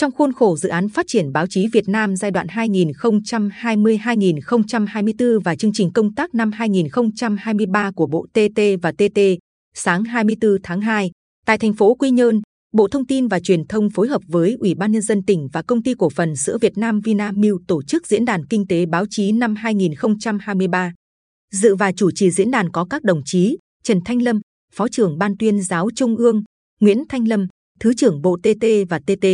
Trong khuôn khổ dự án phát triển báo chí Việt Nam giai đoạn 2020-2024 và chương trình công tác năm 2023 của Bộ TT và TT, sáng 24 tháng 2, tại thành phố Quy Nhơn, Bộ Thông tin và Truyền thông phối hợp với Ủy ban Nhân dân tỉnh và Công ty Cổ phần Sữa Việt Nam Vinamilk tổ chức Diễn đàn Kinh tế Báo chí năm 2023. Dự và chủ trì diễn đàn có các đồng chí Trần Thanh Lâm, Phó trưởng Ban tuyên giáo Trung ương, Nguyễn Thanh Lâm, Thứ trưởng Bộ TT và TT,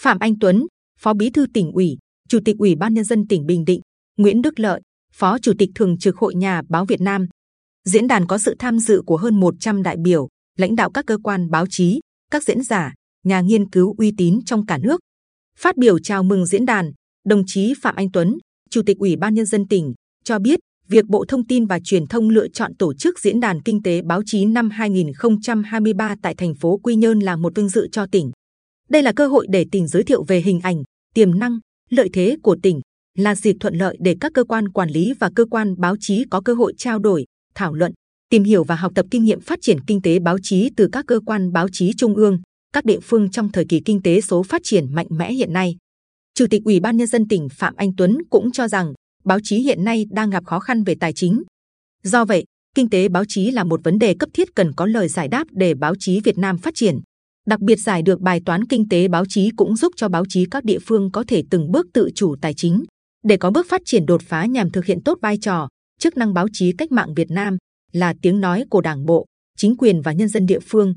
Phạm Anh Tuấn, Phó Bí thư tỉnh ủy, Chủ tịch Ủy ban Nhân dân tỉnh Bình Định, Nguyễn Đức Lợi, Phó Chủ tịch Thường trực Hội Nhà báo Việt Nam. Diễn đàn có sự tham dự của hơn 100 đại biểu, lãnh đạo các cơ quan báo chí, các diễn giả, nhà nghiên cứu uy tín trong cả nước. Phát biểu chào mừng diễn đàn, đồng chí Phạm Anh Tuấn, Chủ tịch Ủy ban Nhân dân tỉnh, cho biết việc Bộ Thông tin và Truyền thông lựa chọn tổ chức diễn đàn kinh tế báo chí năm 2023 tại thành phố Quy Nhơn là một vinh dự cho tỉnh. Đây là cơ hội để tỉnh giới thiệu về hình ảnh, tiềm năng, lợi thế của tỉnh, là dịp thuận lợi để các cơ quan quản lý và cơ quan báo chí có cơ hội trao đổi, thảo luận, tìm hiểu và học tập kinh nghiệm phát triển kinh tế báo chí từ các cơ quan báo chí trung ương, các địa phương trong thời kỳ kinh tế số phát triển mạnh mẽ hiện nay. Chủ tịch Ủy ban Nhân dân tỉnh Phạm Anh Tuấn cũng cho rằng báo chí hiện nay đang gặp khó khăn về tài chính. Do vậy, kinh tế báo chí là một vấn đề cấp thiết cần có lời giải đáp để báo chí Việt Nam phát triển. Đặc biệt giải được bài toán kinh tế báo chí cũng giúp cho báo chí các địa phương có thể từng bước tự chủ tài chính, để có bước phát triển đột phá nhằm thực hiện tốt vai trò, chức năng báo chí cách mạng Việt Nam là tiếng nói của Đảng bộ, chính quyền và nhân dân địa phương.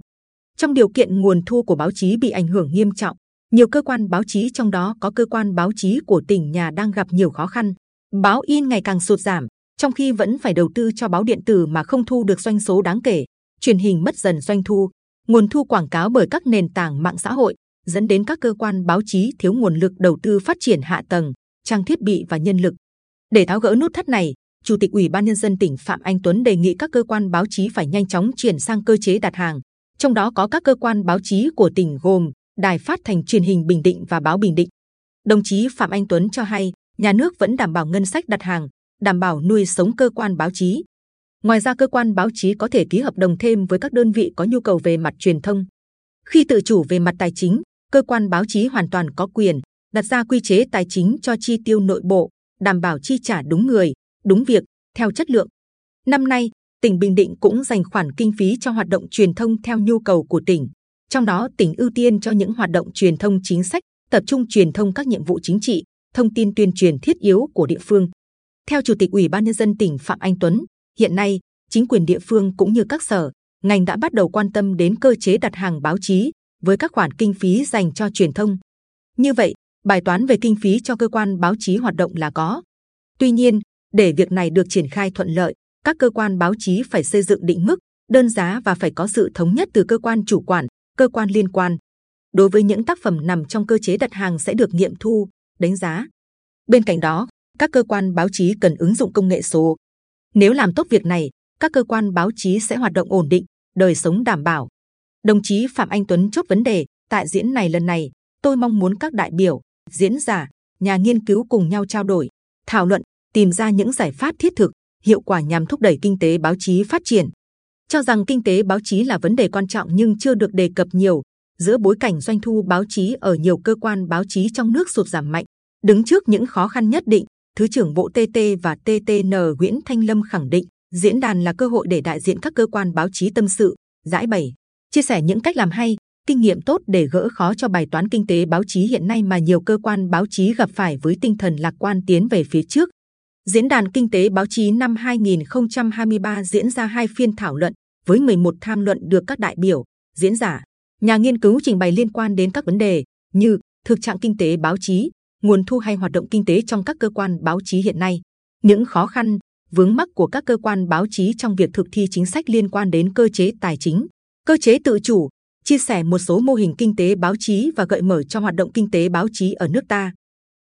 Trong điều kiện nguồn thu của báo chí bị ảnh hưởng nghiêm trọng, nhiều cơ quan báo chí trong đó có cơ quan báo chí của tỉnh nhà đang gặp nhiều khó khăn. Báo in ngày càng sụt giảm, trong khi vẫn phải đầu tư cho báo điện tử mà không thu được doanh số đáng kể. Truyền hình mất dần doanh thu, nguồn thu quảng cáo bởi các nền tảng mạng xã hội dẫn đến các cơ quan báo chí thiếu nguồn lực đầu tư phát triển hạ tầng, trang thiết bị và nhân lực. Để tháo gỡ nút thắt này, Chủ tịch Ủy ban Nhân dân tỉnh Phạm Anh Tuấn đề nghị các cơ quan báo chí phải nhanh chóng chuyển sang cơ chế đặt hàng, trong đó có các cơ quan báo chí của tỉnh gồm Đài Phát Thanh Truyền hình Bình Định và Báo Bình Định. Đồng chí Phạm Anh Tuấn cho hay, nhà nước vẫn đảm bảo ngân sách đặt hàng, đảm bảo nuôi sống cơ quan báo chí. Ngoài ra, cơ quan báo chí có thể ký hợp đồng thêm với các đơn vị có nhu cầu về mặt truyền thông. Khi tự chủ về mặt tài chính, cơ quan báo chí hoàn toàn có quyền đặt ra quy chế tài chính cho chi tiêu nội bộ, đảm bảo chi trả đúng người, đúng việc, theo chất lượng. Năm nay, tỉnh Bình Định cũng dành khoản kinh phí cho hoạt động truyền thông theo nhu cầu của tỉnh. Trong đó, tỉnh ưu tiên cho những hoạt động truyền thông chính sách, tập trung truyền thông các nhiệm vụ chính trị, thông tin tuyên truyền thiết yếu của địa phương. Theo Chủ tịch Ủy ban Nhân dân tỉnh Phạm Anh Tuấn, hiện nay chính quyền địa phương cũng như các sở, ngành đã bắt đầu quan tâm đến cơ chế đặt hàng báo chí với các khoản kinh phí dành cho truyền thông. Như vậy, bài toán về kinh phí cho cơ quan báo chí hoạt động là có. Tuy nhiên, để việc này được triển khai thuận lợi, các cơ quan báo chí phải xây dựng định mức, đơn giá và phải có sự thống nhất từ cơ quan chủ quản, cơ quan liên quan. Đối với những tác phẩm nằm trong cơ chế đặt hàng sẽ được nghiệm thu, đánh giá. Bên cạnh đó, các cơ quan báo chí cần ứng dụng công nghệ số. Nếu làm tốt việc này, các cơ quan báo chí sẽ hoạt động ổn định, đời sống đảm bảo. Đồng chí Phạm Anh Tuấn chốt vấn đề tại diễn này lần này, tôi mong muốn các đại biểu, diễn giả, nhà nghiên cứu cùng nhau trao đổi, thảo luận, tìm ra những giải pháp thiết thực, hiệu quả nhằm thúc đẩy kinh tế báo chí phát triển. Cho rằng kinh tế báo chí là vấn đề quan trọng nhưng chưa được đề cập nhiều, giữa bối cảnh doanh thu báo chí ở nhiều cơ quan báo chí trong nước sụt giảm mạnh, đứng trước những khó khăn nhất định, Thứ trưởng Bộ TT và TTN Nguyễn Thanh Lâm khẳng định diễn đàn là cơ hội để đại diện các cơ quan báo chí tâm sự, giải bày, chia sẻ những cách làm hay, kinh nghiệm tốt để gỡ khó cho bài toán kinh tế báo chí hiện nay mà nhiều cơ quan báo chí gặp phải với tinh thần lạc quan tiến về phía trước. Diễn đàn Kinh tế Báo chí năm 2023 diễn ra hai phiên thảo luận với 11 tham luận được các đại biểu, diễn giả, nhà nghiên cứu trình bày liên quan đến các vấn đề như thực trạng kinh tế báo chí, nguồn thu hay hoạt động kinh tế trong các cơ quan báo chí hiện nay, những khó khăn, vướng mắc của các cơ quan báo chí trong việc thực thi chính sách liên quan đến cơ chế tài chính, cơ chế tự chủ, chia sẻ một số mô hình kinh tế báo chí và gợi mở cho hoạt động kinh tế báo chí ở nước ta.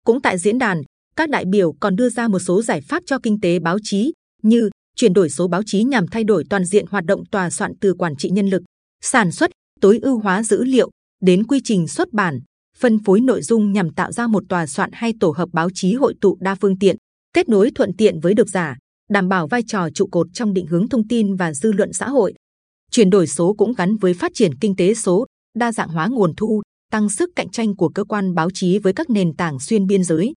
Cũng tại diễn đàn, các đại biểu còn đưa ra một số giải pháp cho kinh tế báo chí như chuyển đổi số báo chí nhằm thay đổi toàn diện hoạt động tòa soạn từ quản trị nhân lực, sản xuất, tối ưu hóa dữ liệu đến quy trình xuất bản, phân phối nội dung nhằm tạo ra một tòa soạn hay tổ hợp báo chí hội tụ đa phương tiện, kết nối thuận tiện với độc giả, đảm bảo vai trò trụ cột trong định hướng thông tin và dư luận xã hội. Chuyển đổi số cũng gắn với phát triển kinh tế số, đa dạng hóa nguồn thu, tăng sức cạnh tranh của cơ quan báo chí với các nền tảng xuyên biên giới.